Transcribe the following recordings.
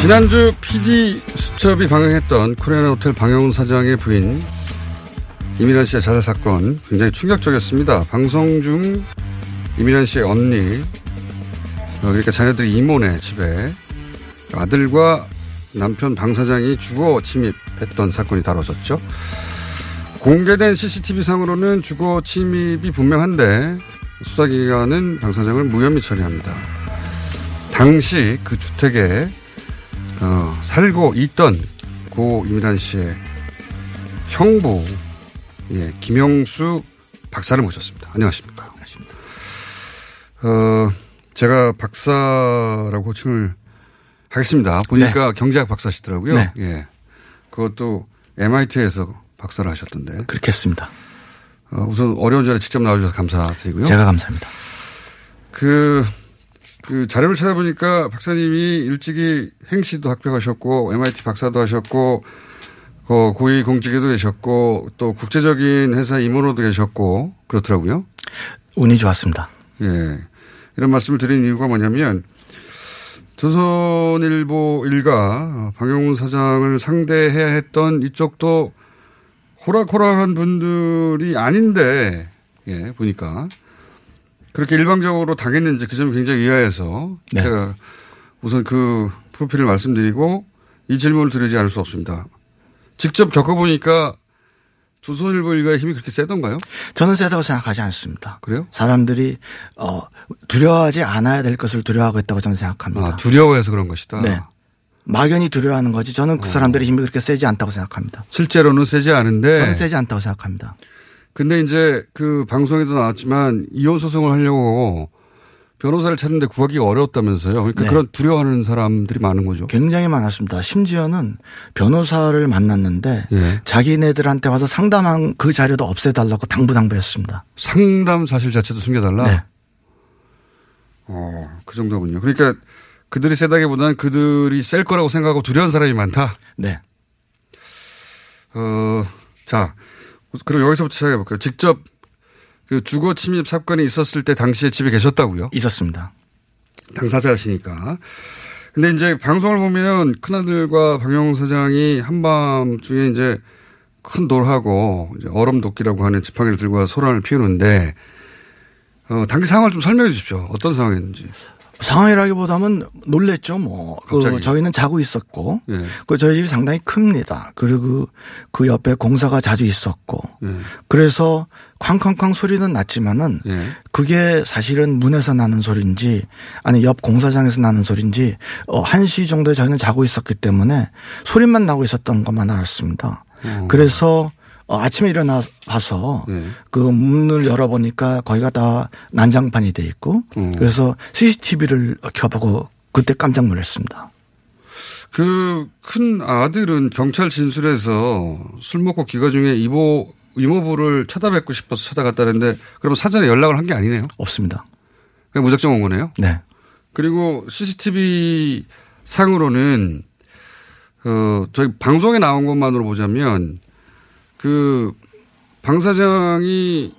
지난주 PD 수첩이 방영했던 코리아나 호텔 방영훈 사장의 부인 이민환 씨의 자살 사건 굉장히 충격적이었습니다. 방송 중 이민환 씨의 언니 어, 그러니까 자녀들이 이모네 집에 아들과 남편 방 사장이 주거 침입했던 사건이 다뤄졌죠. 공개된 CCTV 상으로는 주거 침입이 분명한데 수사기관은 방 사장을 무혐의 처리합니다. 당시 그 주택에 어, 살고 있던 고 이민환 씨의 형부, 예, 김영수 박사를 모셨습니다. 안녕하십니까. 안녕하십니까. 어, 제가 박사라고 호칭을 하겠습니다. 보니까 네. 경제학 박사시더라고요. 네. 예. 그것도 MIT에서 박사를 하셨던데. 그렇게 했습니다. 어, 우선 어려운 자리에 직접 나와주셔서 감사드리고요. 제가 감사합니다. 그, 그 자료를 찾아보니까 박사님이 일찍이 행시도 합격하셨고 MIT 박사도 하셨고 어, 고위 공직에도 계셨고 또 국제적인 회사 임원으로도 계셨고 그렇더라고요. 운이 좋았습니다. 예. 이런 말씀을 드린 이유가 뭐냐면 조선일보 일가 방영훈 사장을 상대해야 했던 이쪽도 호락호락한 분들이 아닌데 예, 보니까 그렇게 일방적으로 당했는지 그 점이 굉장히 의아해서 네. 제가 우선 그 프로필을 말씀드리고 이 질문을 드리지 않을 수 없습니다. 직접 겪어보니까 조선일보 일가의 힘이 그렇게 세던가요? 저는 세다고 생각하지 않습니다. 그래요? 사람들이 어 두려워하지 않아야 될 것을 두려워하고 있다고 저는 생각합니다. 아, 두려워해서 그런 것이다. 네. 막연히 두려워하는 거지. 저는 그 사람들의 힘이 그렇게 세지 않다고 생각합니다. 실제로는 세지 않은데. 저는 세지 않다고 생각합니다. 근데 이제 그 방송에도 나왔지만 이혼 소송을 하려고 변호사를 찾는데 구하기가 어려웠다면서요. 그러니까 네. 그런 두려워하는 사람들이 많은 거죠. 굉장히 많았습니다. 심지어는 변호사를 만났는데 예. 자기네들한테 와서 상담한 그 자료도 없애달라고 당부당부했습니다. 상담 사실 자체도 숨겨달라. 네. 어, 그 정도군요. 그러니까 그들이 세다기보다는 그들이 셀 거라고 생각하고 두려운 사람이 많다. 네. 어, 자, 그럼 여기서부터 시작해볼까요. 직접 그 주거 침입 사건이 있었을 때 당시에 집에 계셨다고요? 있었습니다. 당사자시니까. 근데 이제 방송을 보면 큰아들과 방영 사장이 한밤 중에 이제 큰 돌하고 이제 얼음 도끼라고 하는 지팡이를 들고 소란을 피우는데 어, 당시 상황을 좀 설명해 주십시오. 어떤 상황이었는지. 상황이라기보다는 놀랬죠, 뭐. 그 갑자기. 저희는 자고 있었고, 예. 그 저희 집이 상당히 큽니다. 그리고 그 옆에 공사가 자주 있었고, 예. 그래서 쾅쾅쾅 소리는 났지만은 예. 그게 사실은 문에서 나는 소리인지 아니 옆 공사장에서 나는 소리인지 어 1시 정도에 저희는 자고 있었기 때문에 소리만 나고 있었던 것만 알았습니다. 그래서 어 아침에 일어나 봐서 예. 그 문을 열어보니까 거기가 다 난장판이 돼 있고 음. 그래서 CCTV를 켜보고 그때 깜짝 놀랐습니다. 그 큰 아들은 경찰 진술에서 술 먹고 귀가 중에 이모 이모부를 쳐다뵙고 싶어서 찾아갔다는데 그러면 사전에 연락을 한 게 아니네요. 없습니다. 그냥 무작정 온 거네요. 네. 그리고 CCTV 상으로는 어 저희 방송에 나온 것만으로 보자면 그 방 사장이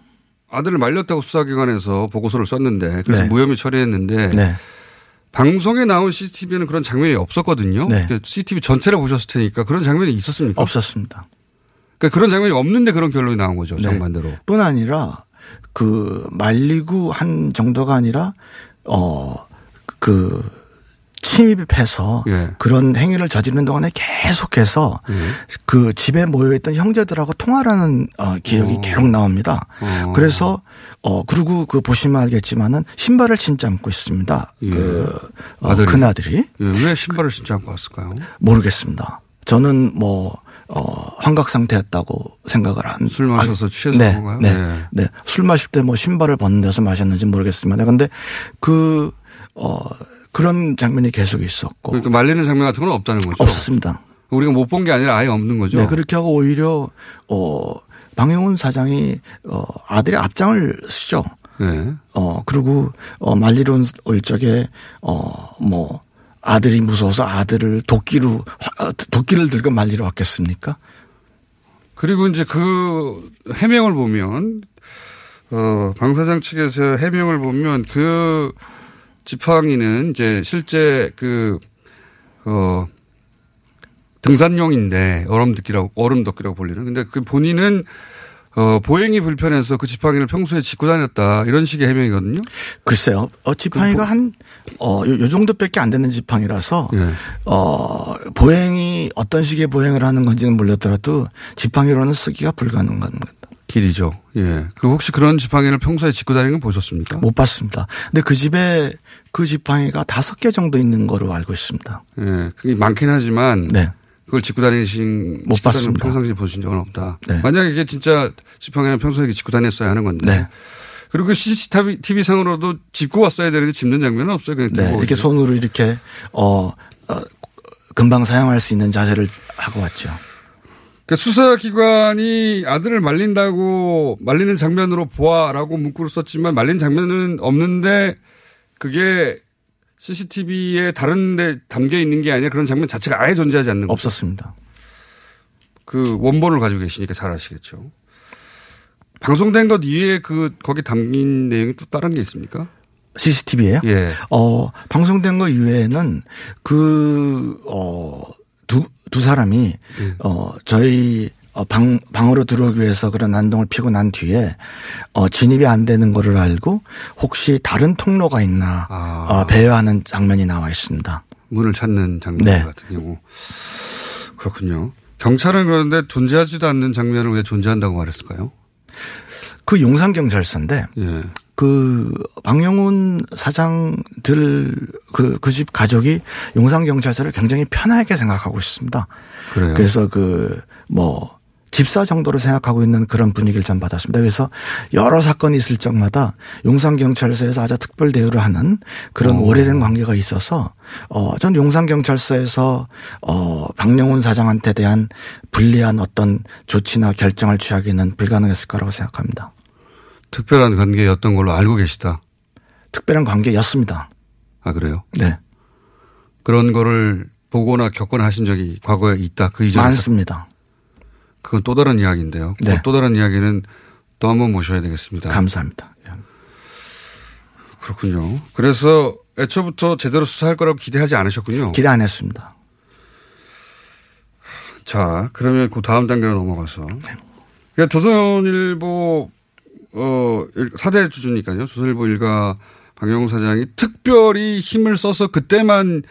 아들을 말렸다고 수사기관에서 보고서를 썼는데 그래서 네. 무혐의 처리했는데 네. 방송에 나온 CCTV에는 그런 장면이 없었거든요. 네. 그 CCTV 전체를 보셨을 테니까 그런 장면이 있었습니까? 없었습니다. 그러니까 그런 장면이 없는데 그런 결론이 나온 거죠. 네. 정반대로. 뿐 아니라 그 말리고 한 정도가 아니라 어그 침입해서 예. 그런 행위를 저지르는 동안에 계속해서 예. 그 집에 모여있던 형제들하고 통화를 하는 어, 기억이 어. 계속 나옵니다. 어. 그래서 어 그리고 그 보시면 알겠지만은 신발을 신지 않고 있습니다. 예. 그 어, 아들이? 큰아들이 예, 왜 신발을 신지 않고 왔을까요? 모르겠습니다. 저는 뭐 어, 환각 상태였다고 생각을 한. 술 마셔서 취해서 네, 그런 건가요? 네, 네. 네. 술 마실 때 뭐 신발을 벗는 데서 마셨는지 모르겠습니다. 근데 그, 어, 그런 장면이 계속 있었고. 그러니까 말리는 장면 같은 건 없다는 거죠. 없습니다. 우리가 못 본 게 아니라 아예 없는 거죠. 네, 그렇게 하고 오히려, 어, 방영훈 사장이, 어, 아들의 앞장을 쓰죠. 네. 어, 그리고, 어, 말리러 올 적에, 어, 뭐, 아들이 무서워서 아들을 도끼로, 화- 어, 도끼를 들고 말리러 왔겠습니까? 그리고 이제 그 해명을 보면 어, 방 사장 측에서 해명을 보면 그 지팡이는 이제 실제 그, 어, 등산용인데 얼음도끼라고, 얼음도끼라고 불리는. 근데 그 본인은 어, 보행이 불편해서 그 지팡이를 평소에 짚고 다녔다. 이런 식의 해명이거든요. 글쎄요. 어, 지팡이가 한, 어, 요, 요 정도밖에 안 되는 지팡이라서, 예. 어, 보행이 어떤 식의 보행을 하는 건지는 몰랐더라도 지팡이로는 쓰기가 불가능한 겁니다. 길이죠. 예. 그 혹시 그런 지팡이를 평소에 짚고 다니는 건 보셨습니까? 못 봤습니다. 근데 그 집에 그 지팡이가 다섯 개 정도 있는 거로 알고 있습니다. 예. 그게 많긴 하지만. 네. 그걸 짚고 다니신 못 봤습니다. 평상시에 보신 적은 없다. 네. 만약에 이게 진짜 지팡이는 평소에 짚고 다녔어야 하는 건데. 네. 그리고 그 CCTV 상으로도 짚고 왔어야 되는데 짚는 장면은 없어요. 그냥 네. 이렇게. 손으로 이렇게, 어, 어, 금방 사용할 수 있는 자세를 하고 왔죠. 그러니까 수사기관이 아들을 말린다고 말리는 장면으로 보아라고 문구를 썼지만 말린 장면은 없는데 그게 CCTV에 다른 데 담겨 있는 게 아니라 그런 장면 자체가 아예 존재하지 않는 거죠. 없었습니다. 그 원본을 가지고 계시니까 잘 아시겠죠. 방송된 것 이외에 그 거기 담긴 내용이 또 다른 게 있습니까? CCTV에요? 예. 어, 방송된 거 이외에는 그, 어, 두, 두 사람이, 예. 어, 저희 어, 방, 방으로 들어오기 위해서 그런 난동을 피고 난 뒤에, 어, 진입이 안 되는 거를 알고 혹시 다른 통로가 있나, 아. 어, 배회하는 장면이 나와 있습니다. 문을 찾는 장면 네. 같은 경우. 그렇군요. 경찰은 그런데 존재하지도 않는 장면을 왜 존재한다고 말했을까요? 그 용산 경찰서인데, 예. 그 박영훈 사장들 그 그 집 가족이 용산 경찰서를 굉장히 편하게 생각하고 있습니다. 그래요. 그래서 그 뭐 집사 정도로 생각하고 있는 그런 분위기를 전 받았습니다. 그래서 여러 사건이 있을 적마다 용산 경찰서에서 아주 특별 대우를 하는 그런 어. 오래된 관계가 있어서 어 전 용산 경찰서에서 어 박영훈 사장한테 대한 불리한 어떤 조치나 결정을 취하기는 불가능했을 거라고 생각합니다. 특별한 관계였던 걸로 알고 계시다. 특별한 관계였습니다. 아, 그래요? 네. 그런 거를 보거나 겪거나 하신 적이 과거에 있다. 그 이전에. 많습니다. 그건 또 다른 이야기인데요. 네. 그또 다른 이야기는 또 한번 모셔야 되겠습니다. 감사합니다. 예. 그렇군요. 그래서 애초부터 제대로 수사할 거라고 기대하지 않으셨군요. 기대 안 했습니다. 자, 그러면 그 다음 단계로 넘어가서. 그러니까 조선일보, 어, 사대 주주니까요. 조선일보 일가 방영훈 사장이 특별히 힘을 써서 그때만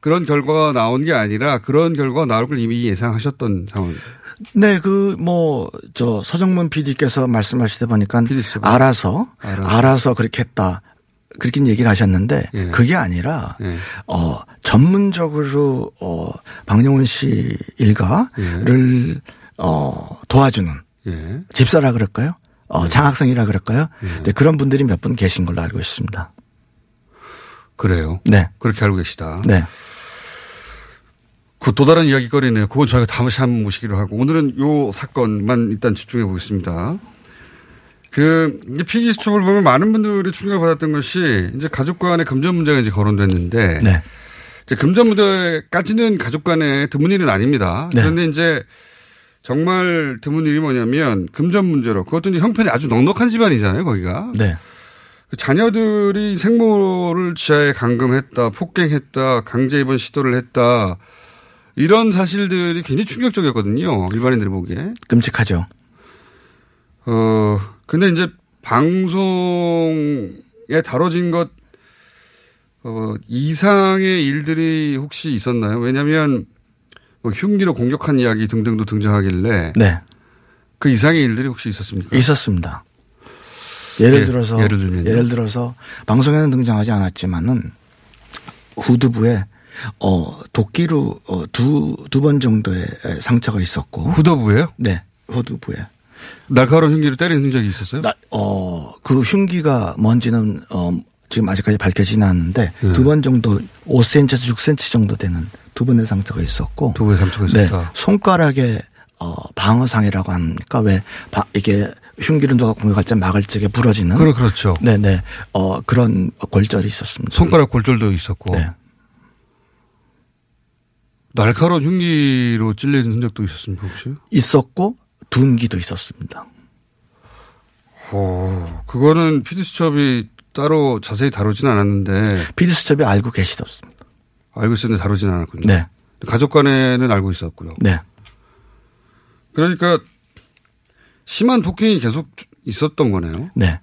그런 결과가 나온 게 아니라 그런 결과가 나올 걸 이미 예상하셨던 상황. 네, 그, 뭐, 저, 서정문 PD께서 말씀하시다 보니까. 알아서, 알아서. 알아서. 그렇게 했다. 그렇게 얘기를 하셨는데 예. 그게 아니라 예. 어 전문적으로 어 박영훈 씨 일가를 어 도와주는 예. 집사라 그럴까요? 어 장학생이라 그럴까요? 예. 네, 그런 분들이 몇 분 계신 걸로 알고 있습니다. 그래요. 네. 그렇게 알고 계시다. 네. 그 또 다른 이야기거리네요. 그건 저희가 다시 한번 모시기로 하고 오늘은 요 사건만 일단 집중해 보겠습니다. 그 PD 수첩을 보면 많은 분들이 충격을 받았던 것이 이제 가족 간의 금전 문제가 이제 거론됐는데 네. 이제 금전 문제까지는 가족 간의 드문 일은 아닙니다. 네. 그런데 이제 정말 드문 일이 뭐냐면 금전 문제로 그것도 이제 형편이 아주 넉넉한 집안이잖아요, 거기가. 네. 그 자녀들이 생모를 지하에 감금했다, 폭행했다, 강제 입원 시도를 했다. 이런 사실들이 굉장히 충격적이었거든요. 일반인들이 보기에. 끔찍하죠. 어, 근데 이제 방송에 다뤄진 것, 어, 이상의 일들이 혹시 있었나요? 왜냐하면 뭐 흉기로 공격한 이야기 등등도 등장하길래 네. 그 이상의 일들이 혹시 있었습니까? 있었습니다. 예를 예, 들어서 예 를 들면요? 예를 들어서 방송에는 등장하지 않았지만은 후두부에 어 도끼로 어, 두 두 번 정도의 상처가 있었고 후더부예요? 네 후두부에 날카로운 흉기로 때리는 흔적이 있었어요? 어그 흉기가 뭔지는 어 지금 아직까지 밝혀지진 않았는데 예. 두번 정도 5cm에서 6cm 정도 되는 두 번의 상처가 있었고 두부에 상처가 네 있었다. 손가락에 어 방어상이라고 합니까 왜 바- 이게 흉기를 누가 공격할 때 막을 적에 부러지는 그렇 그렇죠. 네네. 어, 그런 골절이 있었습니다. 손가락 골절도 있었고 네. 날카로운 흉기로 찔리는 흔적도 있었습니까 혹시? 있었고, 둔기도 있었습니다. 어, 그거는 피디수첩이 따로 자세히 다루진 않았는데 피디수첩이 알고 계시었습니다. 알고 있었는데 다루진 않았군요. 네. 가족 간에는 알고 있었고요. 네. 그러니까 심한 폭행이 계속 있었던 거네요. 네.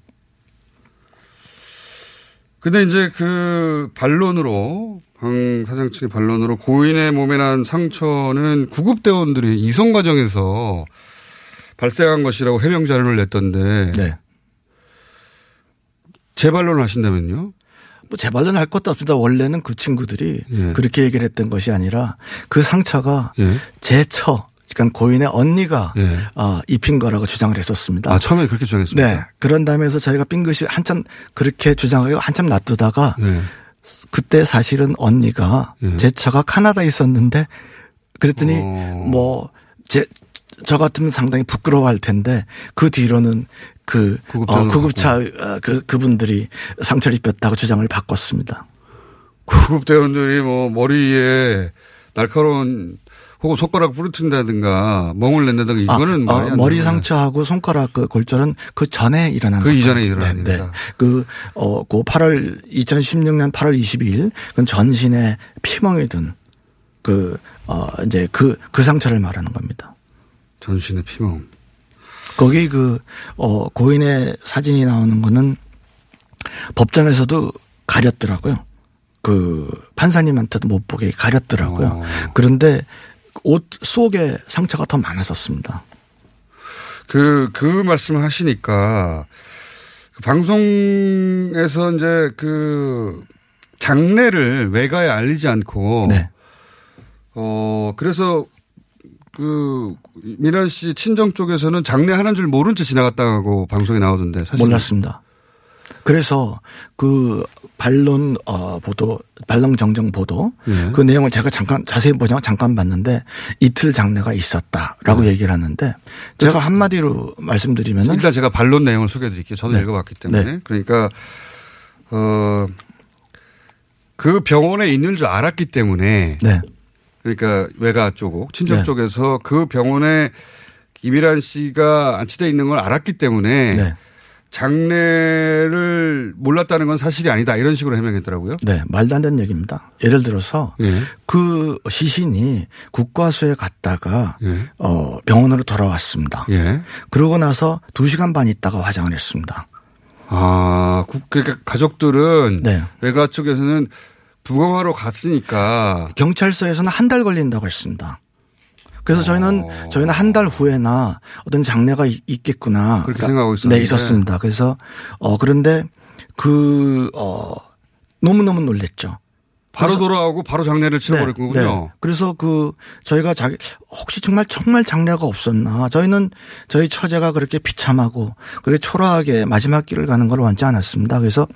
근데 이제 그 반론으로 방 사장 측의 반론으로 고인의 몸에 난 상처는 구급대원들이 이송 과정에서 발생한 것이라고 해명 자료를 냈던데 네. 재반론을 하신다면요? 뭐 재발론 할 것도 없습니다. 원래는 그 친구들이 예. 그렇게 얘기를 했던 것이 아니라 그 상처가 예. 제 처, 그러니까 고인의 언니가 예. 어, 입힌 거라고 주장을 했었습니다. 아 처음에 그렇게 주장했습니다. 네. 그런 다음에서 저희가 빙긋이 한참 그렇게 주장하고 한참 놔두다가 예. 그때 사실은 언니가 예. 제 차가 카나다에 있었는데 그랬더니 어. 뭐제 저 같으면 상당히 부끄러워할 텐데 그 뒤로는 그 어, 구급차 어, 그 그분들이 상처를 입혔다고 주장을 바꿨습니다. 구급대원들이 뭐 머리에 날카로운 혹은 손가락 부러뜨린다든가 멍을 낸다든가 이거는 아, 어, 안 머리 상처하고 손가락 그 골절은 그 전에 일어난 그. 이전에 일어난 네, 네. 그, 어, 그 8월, 2016년 8월 22일, 그건 전신에 피멍이 든 그, 어, 이제 그, 그 상처를 말하는 겁니다. 전신의 피멍. 거기 그, 어, 고인의 사진이 나오는 거는 법정에서도 가렸더라고요. 그 판사님한테도 못 보게 가렸더라고요. 어. 그런데 옷 속에 상처가 더 많았었습니다. 그, 그 말씀을 하시니까 그 방송에서 이제 그 장례를 외가에 알리지 않고 네. 어, 그래서 그 미란 씨 친정 쪽에서는 장례 하는 줄 모른 채 지나갔다고 방송에 나오던데 사실 몰랐습니다. 그래서 그 반론 어 보도 반론 정정 보도 예. 그 내용을 제가 잠깐 자세히 보자고 잠깐 봤는데 이틀 장례가 있었다라고 얘기를 하는데 제가 한마디로 말씀드리면은 일단 제가 반론 내용을 소개해 드릴게요. 저도 네. 읽어봤기 때문에. 네. 그러니까, 어, 그 병원에 있는 줄 알았기 때문에 네. 그러니까 외가 쪽, 친정 네. 쪽에서 그 병원에 김일한 씨가 안치돼 있는 걸 알았기 때문에 네. 장례를 몰랐다는 건 사실이 아니다. 이런 식으로 해명했더라고요. 네, 말도 안 되는 얘기입니다. 예를 들어서 예. 그 시신이 국과수에 갔다가 예. 어 병원으로 돌아왔습니다. 예. 그러고 나서 2시간 반 있다가 화장을 했습니다. 아, 국, 그러니까 가족들은 네. 외가 쪽에서는 부검하러 갔으니까 경찰서에서는 한 달 걸린다고 했습니다. 그래서 저희는 어. 저희는 한 달 후에나 어떤 장례가 있- 있겠구나. 그렇게 생각하고 있었는데. 네, 있었습니다. 그래서 어 그런데 그어 너무 너무 놀랬죠. 바로 돌아오고 바로 장례를 치러버렸군요. 네. 그래서 그 저희가 자기 혹시 정말 정말 장례가 없었나? 저희는 저희 처제가 그렇게 비참하고 그렇게 초라하게 마지막 길을 가는 걸 원치 않았습니다. 그래서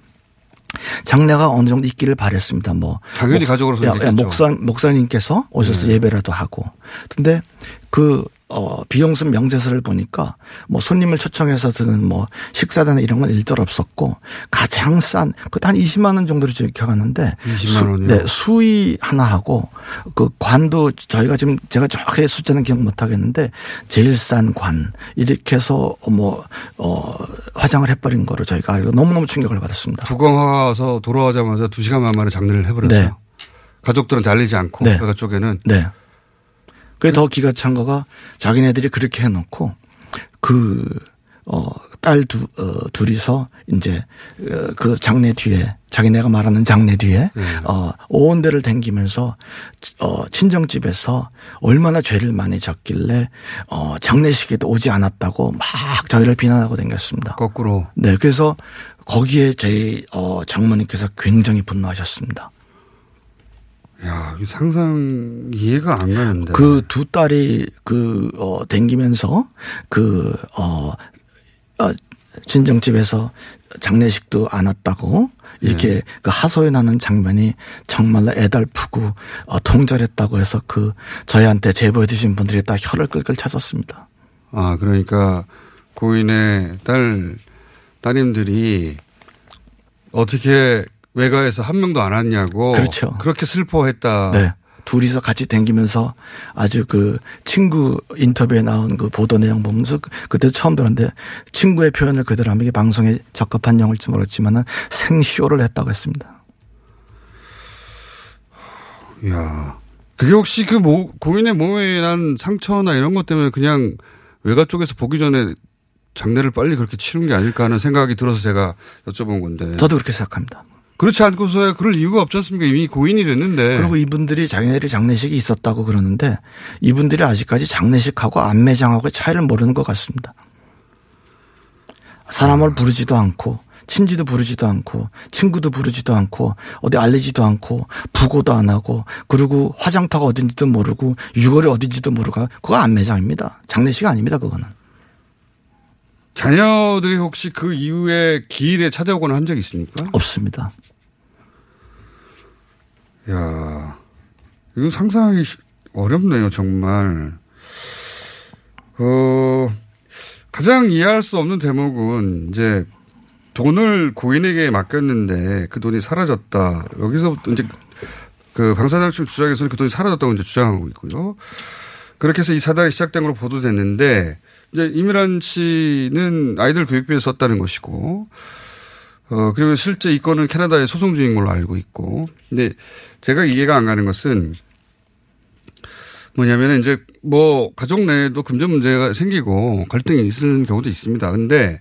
장례가 어느 정도 있기를 바랬습니다. 뭐 당연히 목-. 네. 목사 목사님께서 오셔서 예배라도 하고. 근데 그 어, 비용선 명세서를 보니까 뭐 손님을 초청해서 드는 뭐 식사나 이런 건 일절 없었고 가장 싼 그때 한 20만 원 정도로 적혀갔는데 20만 원이요? 네, 수의 하나 하고 그 관도 저희가 지금 제가 정확하게 숫자는 기억 못 하겠는데 제일 싼 관 이렇게 해서 뭐 어, 화장을 해버린 거로 저희가 알고 너무너무 충격을 받았습니다. 부검하서 돌아오자마자 두 시간 만에 장례를 해버렸어요. 네. 가족들한테 알리지 않고 네. 외가 쪽에는 네. 그게 더 기가 찬 거가 자기네들이 그렇게 해놓고 그 어, 딸 두, 어, 둘이서 이제 어, 그 장례 뒤에 자기네가 말하는 장례 뒤에 어, 온 데를 댕기면서 어, 친정집에서 얼마나 죄를 많이 졌길래 어, 장례식에도 오지 않았다고 막 저희를 비난하고 댕겼습니다. 거꾸로. 네, 그래서 거기에 저희 어, 장모님께서 굉장히 분노하셨습니다. 야, 상상 이해가 안 가는데. 그 두 딸이 그, 어, 댕기면서 그, 어, 어, 친정집에서 장례식도 안 왔다고 이렇게 그 하소연하는 장면이 정말로 애달프고 어, 통절했다고 해서 그 저희한테 제보해 주신 분들이 다 혀를 끌끌 찼었습니다. 아, 그러니까 고인의 딸, 따님들이 어떻게 외가에서 한 명도 안 왔냐고. 그렇죠. 그렇게 슬퍼했다. 네. 둘이서 같이 댕기면서 아주 그 친구 인터뷰에 나온 그 보도 내용 보면서 그- 그때 처음 들었는데 친구의 표현을 그대로 하면 이게 방송에 적합한 용어일지 모르지만은 생쇼를 했다고 했습니다. 야 그게 혹시 그 모, 고인의 몸에 난 상처나 이런 것 때문에 그냥 외가 쪽에서 보기 전에 장례를 빨리 그렇게 치른 게 아닐까 하는 생각이 들어서 제가 여쭤본 건데. 저도 그렇게 생각합니다. 그렇지 않고서야 그럴 이유가 없지 않습니까? 이미 고인이 됐는데. 그리고 이분들이 자기네들이 장례식이 있었다고 그러는데 이분들이 아직까지 장례식하고 안매장하고의 차이를 모르는 것 같습니다. 사람을 부르지도 않고 친지도 부르지도 않고 친구도 부르지도 않고 어디 알리지도 않고 부고도 안 하고 그리고 화장터가 어딘지도 모르고 유골이 어딘지도 모르고 그거 안매장입니다. 장례식 아닙니다. 그거는. 자녀들이 혹시 그 이후에 기일에 찾아오거나 한 적이 있습니까? 없습니다. 야 이거 상상하기 시- 어렵네요, 정말. 어, 가장 이해할 수 없는 대목은 이제 돈을 고인에게 맡겼는데 그 돈이 사라졌다. 여기서부터 이제 그 방사장 측 주장에서는 그 돈이 사라졌다고 이제 주장하고 있고요. 그렇게 해서 이 사달이 시작된 걸로 보도됐는데 이제 이미란 씨는 아이들 교육비에 썼다는 것이고 어, 그리고 실제 이 건은 캐나다의 소송 중인 걸로 알고 있고. 근데 제가 이해가 안 가는 것은 뭐냐면은 이제 뭐 가족 내에도 금전 문제가 생기고 갈등이 있을 경우도 있습니다. 근데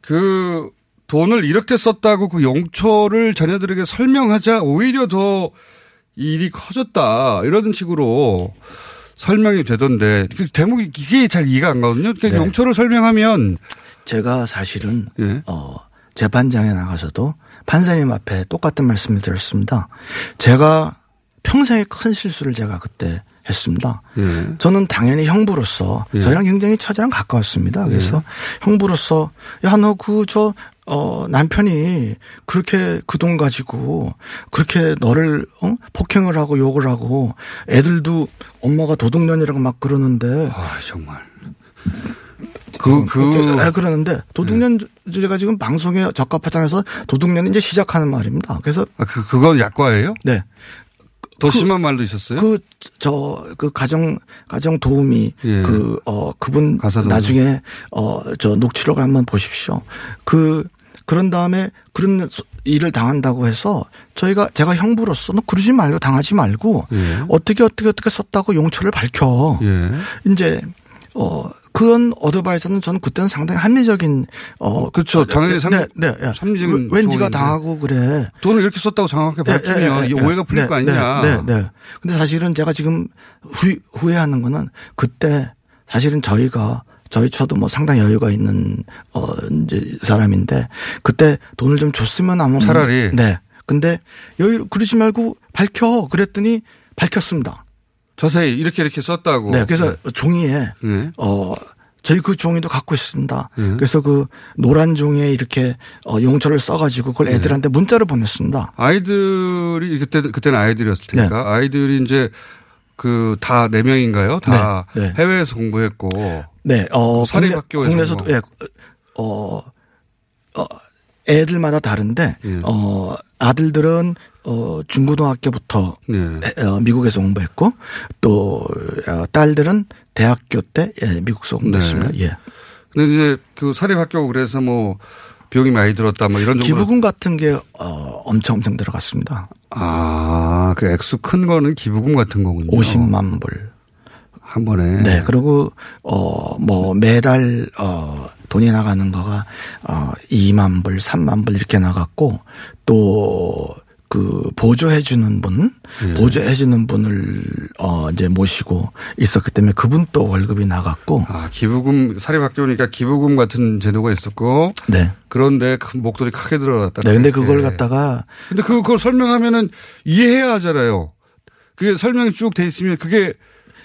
그 돈을 이렇게 썼다고 그 용처를 자녀들에게 설명하자 오히려 더 일이 커졌다. 이런 식으로 설명이 되던데 그 대목이 이게 잘 이해가 안 가거든요. 그러니까 네. 용처를 설명하면 제가 사실은 예. 어, 재판장에 나가서도 판사님 앞에 똑같은 말씀을 드렸습니다. 제가 평생의 큰 실수를 제가 그때 했습니다. 예. 저는 당연히 형부로서 예. 저희랑 굉장히 처자랑 가까웠습니다. 그래서 형부로서 야 너 그 저 어, 남편이 그렇게 그 돈 가지고 그렇게 너를 어? 폭행을 하고 욕을 하고 애들도 엄마가 도둑년이라고 막 그러는데 아 정말 그그 그, 그러는데 도둑년 제가 지금 방송에 적합하장에서 도둑년이 이제 시작하는 말입니다. 그래서 아, 그, 그건 약과예요? 네. 더 심한 말도 있었어요? 그, 저, 그 가정, 가정 도우미, 예. 그, 어, 그분 가사 도우미. 나중에, 어, 저 녹취록을 한번 보십시오. 그, 그런 다음에 그런 소- 일을 당한다고 해서 저희가 제가 형부로서 너 그러지 말고 당하지 말고 예. 어떻게 어떻게 어떻게 썼다고 용처를 밝혀. 예. 이제, 어, 그런 어드바이스는 저는 그때는 상당히 합리적인, 어. 그렇죠. 당연히 상- 네, 네. 예. 합리적인 조언인데. 당하고 그래. 돈을 이렇게 썼다고 정확하게 밝히면 예, 예, 예, 이 예. 오해가 풀릴 네, 거 아니냐. 네, 네, 네. 근데 사실은 제가 지금 후, 후회하는 거는 그때 사실은 저희가 저희 처도 뭐 상당히 여유가 있는 어 이제 사람인데 그때 돈을 좀 줬으면 아마 차라리. 문제- 네. 근데 여유 그러지 말고 밝혀 그랬더니 밝혔습니다. 자세히 이렇게 이렇게 썼다고. 네. 그래서 종이에 네. 어 저희 그 종이도 갖고 있습니다. 네. 그래서 그 노란 종이에 이렇게 어 용처를 써가지고 그걸 네. 애들한테 문자를 보냈습니다. 아이들이 그때 그때는 아이들이었을 테니까 네. 아이들이 이제 그 다 네 명인가요? 다 네, 네. 해외에서 공부했고 네, 어, 그 사립 국내- 학교에서 국내에서도, 뭐. 예, 어, 어, 애들마다 다른데, 예. 어, 아들들은, 어, 중고등학교부터 네. 에, 어, 미국에서 공부했고, 또, 어, 딸들은 대학교 때, 예, 미국에서 공부했습니다. 네. 예. 근데 이제 그 사립 학교 그래서 뭐 비용이 많이 들었다 뭐 이런 정도. 기부금 같은 게, 어, 엄청 엄청 들어갔습니다. 아, 그 액수 큰 거는 기부금 같은 거군요. 50만 불. 한 번에. 네. 그리고 어 뭐 매달 어 돈이 나가는 거가 어 2만 불, 3만 불 이렇게 나갔고 또 그 보조해 주는 분, 예. 보조해 주는 분을 어 이제 모시고 있었기 때문에 그분 또 월급이 나갔고 아, 기부금, 사립학교니까 기부금 같은 제도가 있었고. 네. 그런데 큰 목소리 크게 들어갔다. 네. 근데 그렇게. 그걸 갖다가 근데 그- 그걸 설명하면은 이해해야 하잖아요. 그게 설명이 쭉 돼 있으면 그게,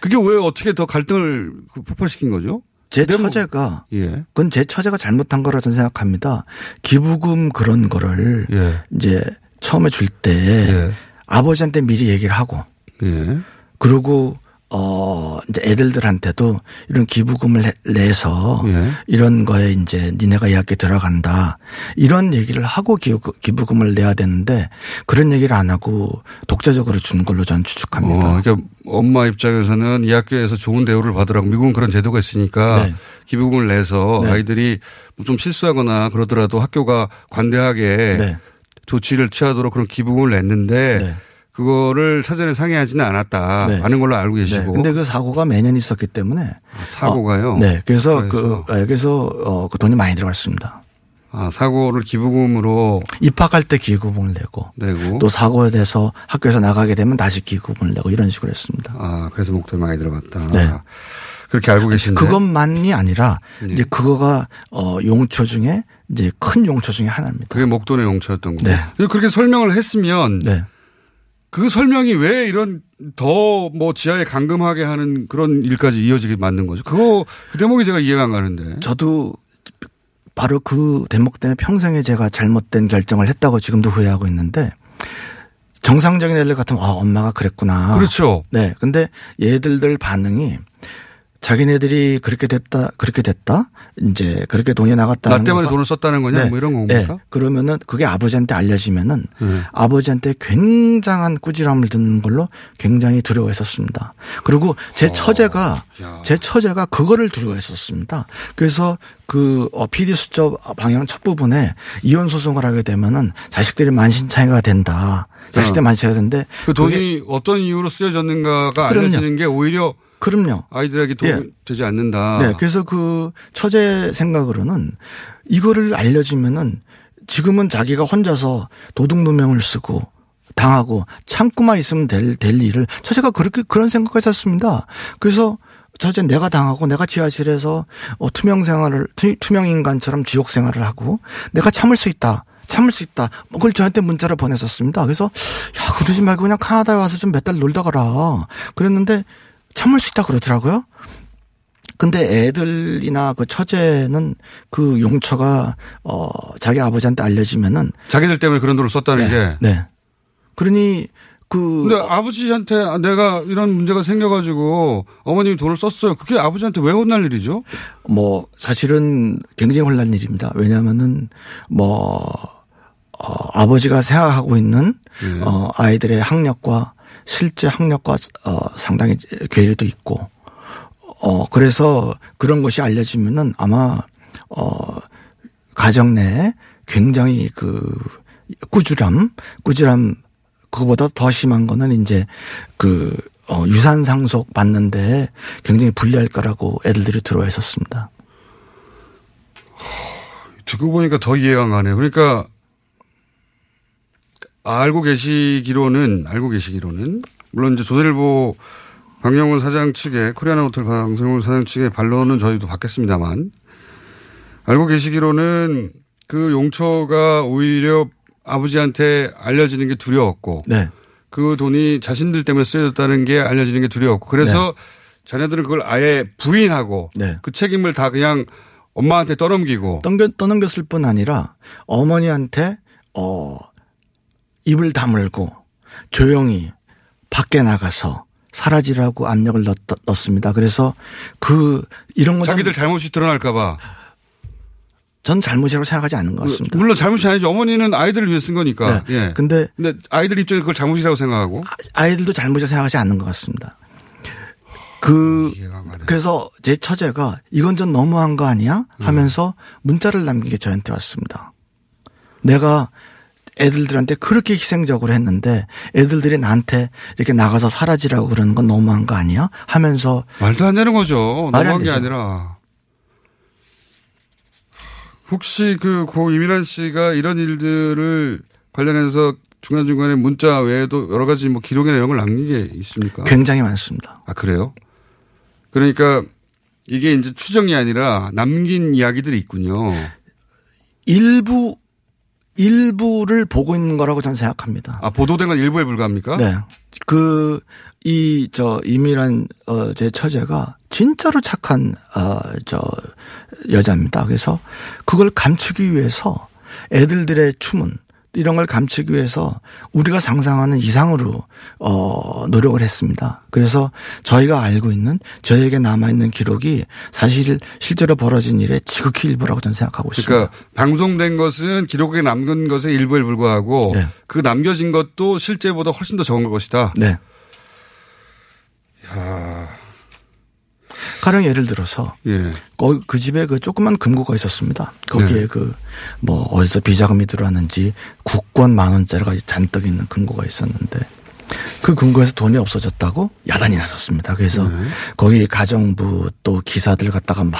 그게 왜 어떻게 더 갈등을 그 폭발시킨 거죠? 제 뭐- 처제가 예. 그건 제 처제가 잘못한 거라 저는 생각합니다. 기부금 그런 거를 예. 이제 처음에 줄때 예. 아버지한테 미리 얘기를 하고 예. 그리고 어 이제 애들들한테도 이런 기부금을 내- 내서 예. 이런 거에 이제 니네가 이 학교에 들어간다 이런 얘기를 하고 기부, 기부 금을 내야 되는데 그런 얘기를 안 하고 독자적으로 주는 걸로 저는 추측합니다. 어, 그러니까 엄마 입장에서는 이 학교에서 좋은 대우를 받으라고 미국은 그런 제도가 있으니까 네. 기부금을 내서 네. 아이들이 좀 실수하거나 그러더라도 학교가 관대하게 네. 조치를 취하도록 그런 기부금을 냈는데 네. 그거를 사전에 상의하지는 않았다. 네. 아는 걸로 알고 네. 계시고. 근데 그 사고가 매년 있었기 때문에 아, 사고가요? 어, 네. 그래서, 그래서. 그 네, 그래서 어, 그 돈이 많이 들어갔습니다. 아, 사고를 기부금으로 입학할 때 기부금을 내고 내고. 또 사고에 대해서 학교에서 나가게 되면 다시 기부금을 내고 이런 식으로 했습니다. 아, 그래서 목돈이 많이 들어갔다. 네. 그렇게 알고 계신데. 그것만이 아니라 네. 이제 그거가 어 용처 중에 이제 큰 용처 중에 하나입니다. 그게 목돈의 용처였던 거고. 네. 그렇게 설명을 했으면 네. 그 설명이 왜 이런 더 뭐 지하에 감금하게 하는 그런 일까지 이어지게 만든 거죠. 그거 그 대목이 제가 이해가 안 가는데. 저도 바로 그 대목 때문에 평생에 제가 잘못된 결정을 했다고 지금도 후회하고 있는데 정상적인 애들 같으면 아 엄마가 그랬구나. 그렇죠. 네. 근데 얘들들 반응이 자기네들이 그렇게 됐다, 그렇게 됐다, 이제 그렇게 돈이 나갔다. 나 때문에 돈을 썼다는 거냐? 뭐 이런 겁니까? 네. 그러면은 그게 아버지한테 알려지면은 네. 아버지한테 굉장한 꾸지람을 듣는 걸로 굉장히 두려워했었습니다. 그리고 제 처제가 어, 야. 제 처제가 그거를 두려워했었습니다. 그래서 그 어, PD 수첩 방향 첫 부분에 이혼 소송을 하게 되면은 자식들이 만신창이가 된다. 자식들 어. 만신창이가 되는데 그 돈이 어떤 이유로 쓰여졌는가가 그럼요. 알려지는 게 오히려 그럼요. 아이들에게 도움이 예. 되지 않는다. 네. 그래서 그 처제 생각으로는 이거를 알려지면은 지금은 자기가 혼자서 도둑 누명을 쓰고 당하고 참고만 있으면 될, 될 일을 처제가 그렇게 그런 생각을 했었습니다. 그래서 처제 내가 당하고 내가 지하실에서 어, 투명 생활을 투, 투명 인간처럼 지옥 생활을 하고 내가 참을 수 있다. 참을 수 있다. 뭐 그걸 저한테 문자를 보냈었습니다. 그래서 야 그러지 말고 그냥 카나다에 와서 좀 몇 달 놀다 가라. 그랬는데 참을 수 있다 그러더라고요. 근데 애들이나 그 처제는 그 용처가 어 자기 아버지한테 알려지면은 자기들 때문에 그런 돈을 썼다는 게. 네. 네. 그러니 그 근데 아버지한테 내가 이런 문제가 생겨가지고 어머님이 돈을 썼어요. 그게 아버지한테 왜 혼날 일이죠? 뭐 사실은 굉장히 혼란 일입니다. 왜냐하면은 뭐 어, 아버지가 생각하고 있는 예. 어, 아이들의 학력과 실제 학력과 어, 상당히 괴리도 있고 어 그래서 그런 것이 알려지면은 아마 어 가정 내에 굉장히 그 꾸지람 꾸지람 그거보다 더 심한 거는 이제 그 어, 유산 상속 받는데 굉장히 불리할 거라고 애들들이 들어했었습니다. 듣고 보니까 더 이해가 안 가네요. 그러니까 알고 계시기로는 알고 계시기로는 물론 이제 조선일보 박영훈 사장 측의 코리아나 호텔 박영훈 사장 측의 반론은 저희도 받겠습니다만 알고 계시기로는 그 용처가 오히려 아버지한테 알려지는 게 두려웠고 네. 그 돈이 자신들 때문에 쓰여졌다는 게 알려지는 게 두려웠고 그래서 자녀들은 그걸 아예 부인하고 네. 그 책임을 다 그냥 엄마한테 떠넘기고 떠넘겼을 뿐 아니라 어머니한테 어 입을 다물고 조용히 밖에 나가서 사라지라고 압력을 넣, 넣습니다. 그래서 그 이런 건 자기들 잘못이 드러날까봐. 전 잘못이라고 생각하지 않는 것 같습니다. 물론 잘못이 아니죠. 어머니는 아이들을 위해 쓴 거니까. 네. 예. 근데 근데 아이들 입장에 그걸 잘못이라고 생각하고. 아이들도 잘못이라고 생각하지 않는 것 같습니다. 그. 그래서 제 처제가 이건 좀 너무한 거 아니야? 음. 하면서 문자를 남긴 게 저한테 왔습니다. 내가 애들들한테 그렇게 희생적으로 했는데 애들들이 나한테 이렇게 나가서 사라지라고 그러는 건 너무한 거 아니야? 하면서 말도 안 되는 거죠. 너무한 게. 아니라. 혹시 그 고 이민환 씨가 이런 일들을 관련해서 중간중간에 문자 외에도 여러 가지 뭐 기록의 내용을 남긴 게 있습니까? 굉장히 많습니다. 아, 그래요? 그러니까 이게 이제 추정이 아니라 남긴 이야기들이 있군요. 일부 일부를 보고 있는 거라고 저는 생각합니다. 아, 보도된 건 일부에 불과합니까? 네. 그, 이, 저, 이미란, 어, 제 처제가 진짜로 착한, 어, 저, 여자입니다. 그래서 그걸 감추기 위해서 애들들의 춤은 이런 걸 감추기 위해서 우리가 상상하는 이상으로 어 노력을 했습니다. 그래서 저희가 알고 있는 저에게 남아 있는 기록이 사실 실제로 벌어진 일의 지극히 일부라고 저는 생각하고 있습니다. 그러니까 방송된 것은 기록에 남긴 것의 일부에 불과하고 네. 그 남겨진 것도 실제보다 훨씬 더 적은 것이다. 네. 가령 예를 들어서 예. 거- 그 집에 그 조그만 금고가 있었습니다. 거기에 네. 그뭐 어디서 비자금이 들어왔는지 국권 만 원짜리가 잔뜩 있는 금고가 있었는데 그 금고에서 돈이 없어졌다고 야단이 났었습니다. 그래서 네. 거기 가정부 또 기사들 갖다가 막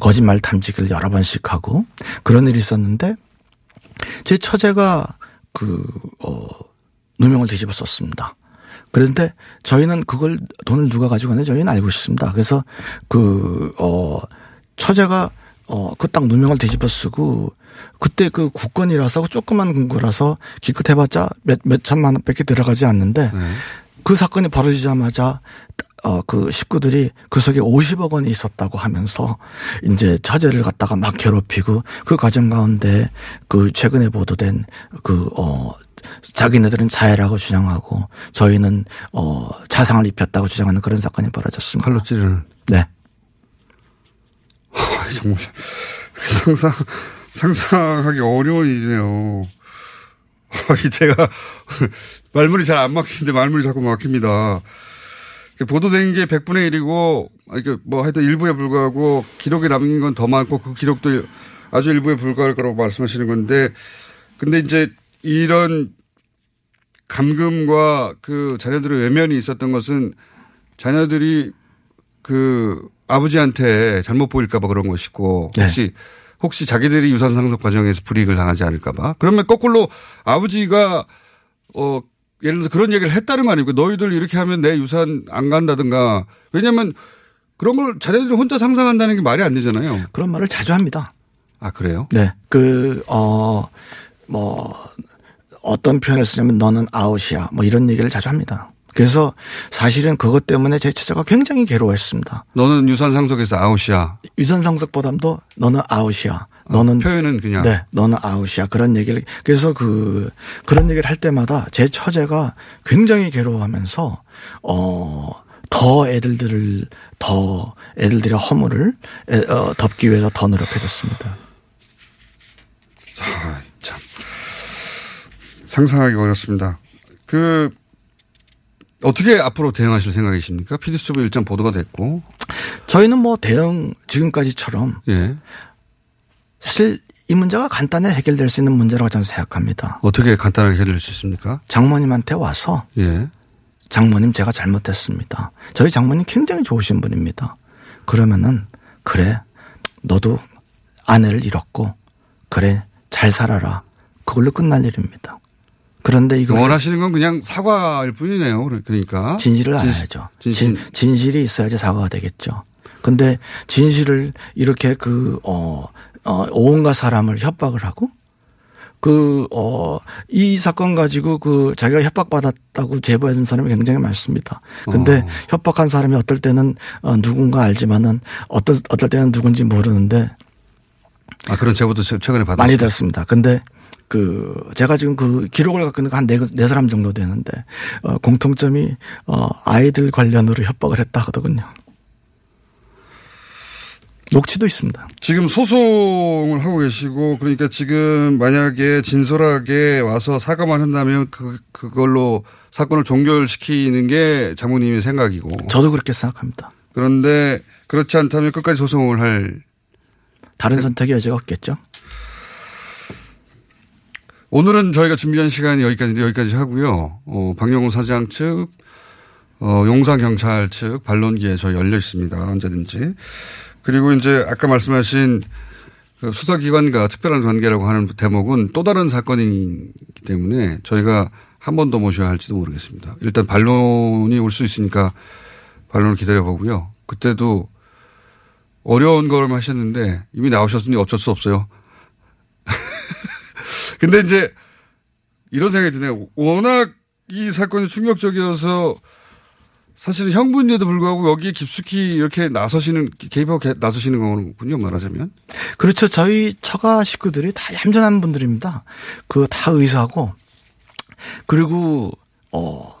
거짓말 탐지기를 여러 번씩 하고 그런 일이 있었는데 제 처제가 그, 어, 누명을 뒤집어 썼습니다. 그런데 저희는 그걸 돈을 누가 가지고 갔는지 저희는 알고 있습니다. 그래서 그, 어, 처제가 어, 그 딱 누명을 뒤집어 쓰고 그때 그 국권이라서 조그만 금고라서 기껏 해봤자 몇, 몇 천만 원 밖에 들어가지 않는데 그 사건이 벌어지자마자 어, 그 식구들이 그 속에 50억 원이 있었다고 하면서 이제 처제를 갖다가 막 괴롭히고 그 과정 가운데 그 최근에 보도된 그, 어, 자기네들은 자해라고 주장하고 저희는 어, 자상을 입혔다고 주장하는 그런 사건이 벌어졌습니다. 칼로 찌르는. 네. 아, 정말 상상 상상하기 어려운 일이네요. 아, 이 제가 말문이 잘 안 막히는데 말문이 자꾸 막힙니다. 보도된 게 100분의 1이고, 이게 뭐 하여튼 일부에 불과하고, 기록에 남긴 건 더 많고, 그 기록도 아주 일부에 불과할 거라고 말씀하시는 건데, 근데 이제 이런 감금과 그 자녀들의 외면이 있었던 것은 자녀들이 그 아버지한테 잘못 보일까봐 그런 것이고, 네. 혹시 혹시 자기들이 유산 상속 과정에서 불이익을 당하지 않을까봐. 그러면 거꾸로 아버지가 어 예를 들어 서 그런 얘기를 했다는 거 아닙니까? 너희들 이렇게 하면 내 유산 안 간다든가. 왜냐하면 그런 걸 자네들이 혼자 상상한다는 게 말이 안 되잖아요. 그런 말을 자주 합니다. 아 그래요? 네. 그, 어, 뭐, 어떤 표현을 쓰냐면 너는 아웃이야. 뭐 이런 얘기를 자주 합니다. 그래서 사실은 그것 때문에 제 처자가 굉장히 괴로워했습니다. 너는 유산 상속에서 아웃이야. 유선 상속보담도 너는 아웃이야. 너는 표현은 그냥 네, 너는 아웃이야. 그런 얘기를 그래서 그 그런 얘기를 할 때마다 제 처제가 굉장히 괴로워하면서 어. 더 애들들을 더 애들들의 허물을 에, 어, 덮기 위해서 더 노력했었습니다. 상상하기 어렵습니다. 그 어떻게 앞으로 대응하실 생각이십니까? 피디수첩에 일정 보도가 됐고, 저희는 뭐 대응 지금까지처럼 예 사실 이 문제가 간단히 해결될 수 있는 문제라고 저는 생각합니다. 어떻게 간단하게 해결할 수 있습니까? 장모님한테 와서 예 장모님 제가 잘못했습니다. 저희 장모님 굉장히 좋으신 분입니다. 그러면은 그래 너도 아내를 잃었고 그래 잘 살아라 그걸로 끝날 일입니다. 그런데 이거 원하시는 건 그냥 사과일 뿐이네요. 그러니까 진실을 진실- 알아야죠. 진실. 진, 진실이 있어야지 사과가 되겠죠. 근데 진실을 이렇게 그, 어, 어, 온갖 사람을 협박을 하고 그, 어, 이 사건 가지고 그 자기가 협박받았다고 제보해준 사람이 굉장히 많습니다. 근데 어. 협박한 사람이 어떨 때는 어, 누군가 알지만은 어떤, 어떨 때는 누군지 모르는데 아 그런 제보도 최- 최근에 받았어요. 많이 들었습니다. 근데 그 제가 지금 그 기록을 갖고 있는 한네 네 사람 정도 되는데 어 공통점이 어 아이들 관련으로 협박을 했다 하거든요. 녹취도 있습니다. 지금 소송을 하고 계시고 그러니까 지금 만약에 진솔하게 와서 사과만 한다면 그 그걸로 사건을 종결시키는 게 장모님의 생각이고 저도 그렇게 생각합니다. 그런데 그렇지 않다면 끝까지 소송을 할 다른 선택의 여지가 없겠죠. 오늘은 저희가 준비한 시간이 여기까지인데 여기까지 하고요. 어, 박영훈 사장 측, 어, 용산경찰 측 반론기에 저희 열려 있습니다. 언제든지. 그리고 이제 아까 말씀하신 그 수사기관과 특별한 관계라고 하는 대목은 또 다른 사건이기 때문에 저희가 한 번 더 모셔야 할지도 모르겠습니다. 일단 반론이 올 수 있으니까 반론을 기다려보고요. 그때도 어려운 걸 하셨는데 이미 나오셨으니 어쩔 수 없어요. 근데 이제 이런 생각이 드네요. 워낙 이 사건이 충격적이어서 사실은 형분인데도 불구하고 여기에 깊숙이 이렇게 나서시는 개입하고 개- 나서시는 거군요. 말하자면. 그렇죠. 저희 처가 식구들이 다 얌전한 분들입니다. 그 다 의사고 그리고 어.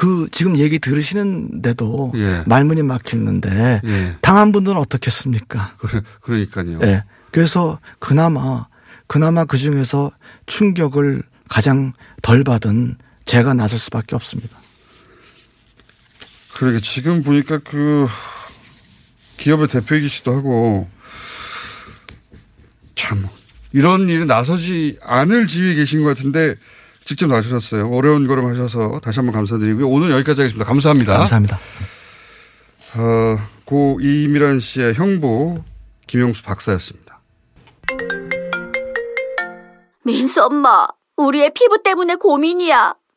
그 지금 얘기 들으시는데도 예. 말문이 막히는데 예. 당한 분들은 어떻겠습니까? 그래, 그러 니까요. 예. 그래서 그나마 그나마 그 중에서 충격을 가장 덜 받은 제가 나설 수밖에 없습니다. 그러게 지금 보니까 그 기업의 대표이기시도 하고 참 이런 일에 나서지 않을 지위에 계신 것 같은데 직접 나서셨어요. 어려운 걸음 하셔서 다시 한번 감사드리고요. 오늘 여기까지 하겠습니다. 감사합니다. 감사합니다. 어, 고 이미란 씨의 형부 김용수 박사였습니다. 민수 엄마, 우리의 피부 때문에 고민이야.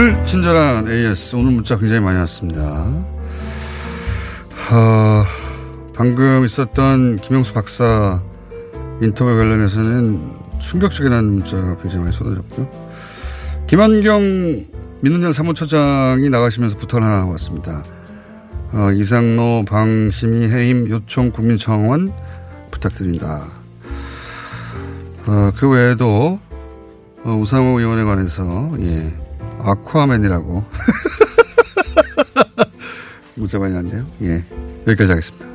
불친절한 AS 오늘 문자 굉장히 많이 왔습니다. 하, 방금 있었던 김영수 박사 인터뷰 관련해서는 충격적인 문자가 굉장히 많이 쏟아졌고요. 김한경 민원연 사무처장이 나가시면서 부탁을 하나 왔습니다. 어, 이상로 방심이 해임 요청 국민청원 부탁드린다. 어, 그 외에도 어, 우상호 의원에 관해서 예, 아쿠아맨이라고 문자 많이 왔네요. 예, 여기까지 하겠습니다.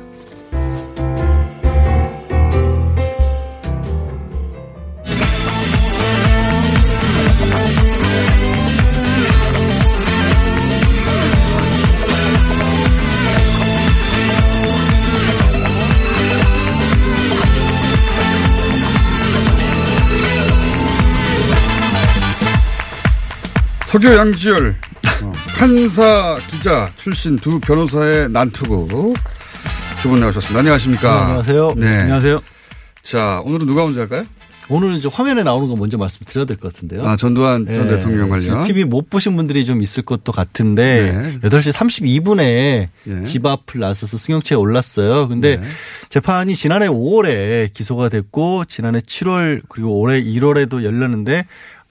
석유 양지열 어, 판사 기자 출신 두 변호사의 난투극 두분 나오셨습니다. 안녕하십니까? 안녕하세요. 네. 안녕하세요. 자 오늘은 누가 먼저 할까요? 오늘은 이제 화면에 나오는 거 먼저 말씀드려야 될 것 같은데요. 아 전두환 전 대통령 관련. TV 못 보신 분들이 좀 있을 것도 같은데 네. 8시 32분에 예. 집 앞을 나서서 승용차에 올랐어요. 근데 네. 재판이 지난해 5월에 기소가 됐고 지난해 7월 그리고 올해 1월에도 열렸는데 나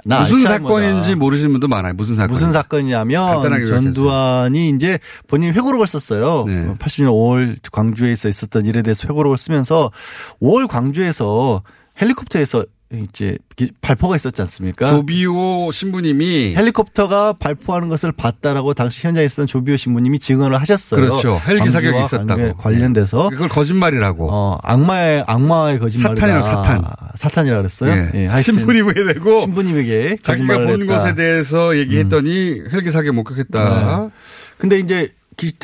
무슨. 사건인지 모르시는 분도 많아요. 무슨 사건? 무슨 사건이냐면 전두환이 이제 본인이 회고록을 썼어요. 네. 80년 5월 광주에서 있었던 일에 대해서 회고록을 쓰면서 5월 광주에서 헬리콥터에서 이제 발포가 있었지 않습니까? 조비오 신부님이 헬리콥터가 발포하는 것을 봤다라고 당시 현장에 있었던 조비오 신부님이 증언을 하셨어요. 그렇죠. 헬기 사격이 있었다고. 관계- 관련돼서 그걸 거짓말이라고. 어, 악마의 악마의 거짓말이다. 사탄이라고, 사탄. 사탄이라 그랬어요. 예. 예, 신부님에게 대고 신부님에게 자기가 본 했다. 음. 것에 대해서 얘기했더니 헬기 사격 목격했다. 네. 근데 이제 기-